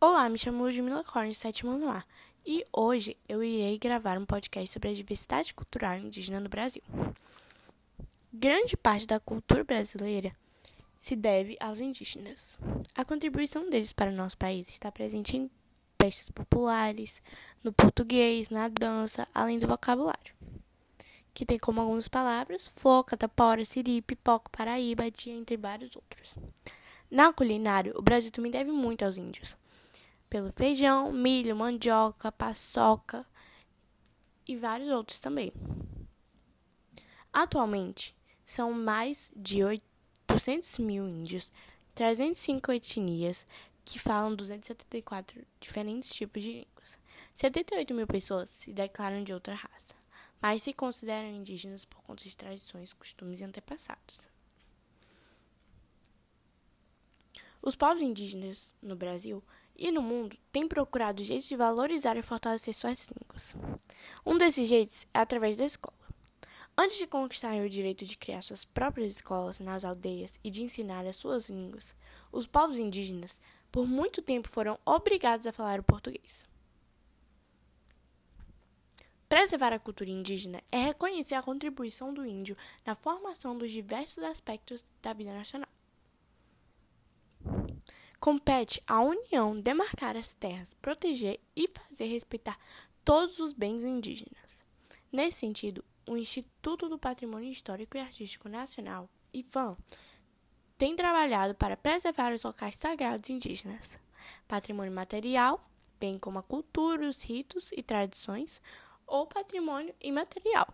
Olá, me chamo Ludmila Corn, sétimo ano A, e hoje eu irei gravar um podcast sobre a diversidade cultural indígena no Brasil. Grande parte da cultura brasileira se deve aos indígenas. A contribuição deles para o nosso país está presente em festas populares, no português, na dança, além do vocabulário, que tem como algumas palavras foca, tapora, siri, pipoca, paraíba, dia, entre vários outros. Na culinária, o Brasil também deve muito aos índios pelo feijão, milho, mandioca, paçoca e vários outros também. Atualmente, são mais de 800 mil índios, 305 etnias que falam 274 diferentes tipos de línguas. 78 mil pessoas se declaram de outra raça, mas se consideram indígenas por conta de tradições, costumes e antepassados. Os povos indígenas no Brasil e no mundo têm procurado jeitos de valorizar e fortalecer suas línguas. Um desses jeitos é através da escola. Antes de conquistarem o direito de criar suas próprias escolas nas aldeias e de ensinar as suas línguas, os povos indígenas por muito tempo foram obrigados a falar o português. Preservar a cultura indígena é reconhecer a contribuição do índio na formação dos diversos aspectos da vida nacional. Compete à União demarcar as terras, proteger e fazer respeitar todos os bens indígenas. Nesse sentido, o Instituto do Patrimônio Histórico e Artístico Nacional, IFAM, tem trabalhado para preservar os locais sagrados indígenas, patrimônio material, bem como a cultura, os ritos e tradições, ou patrimônio imaterial,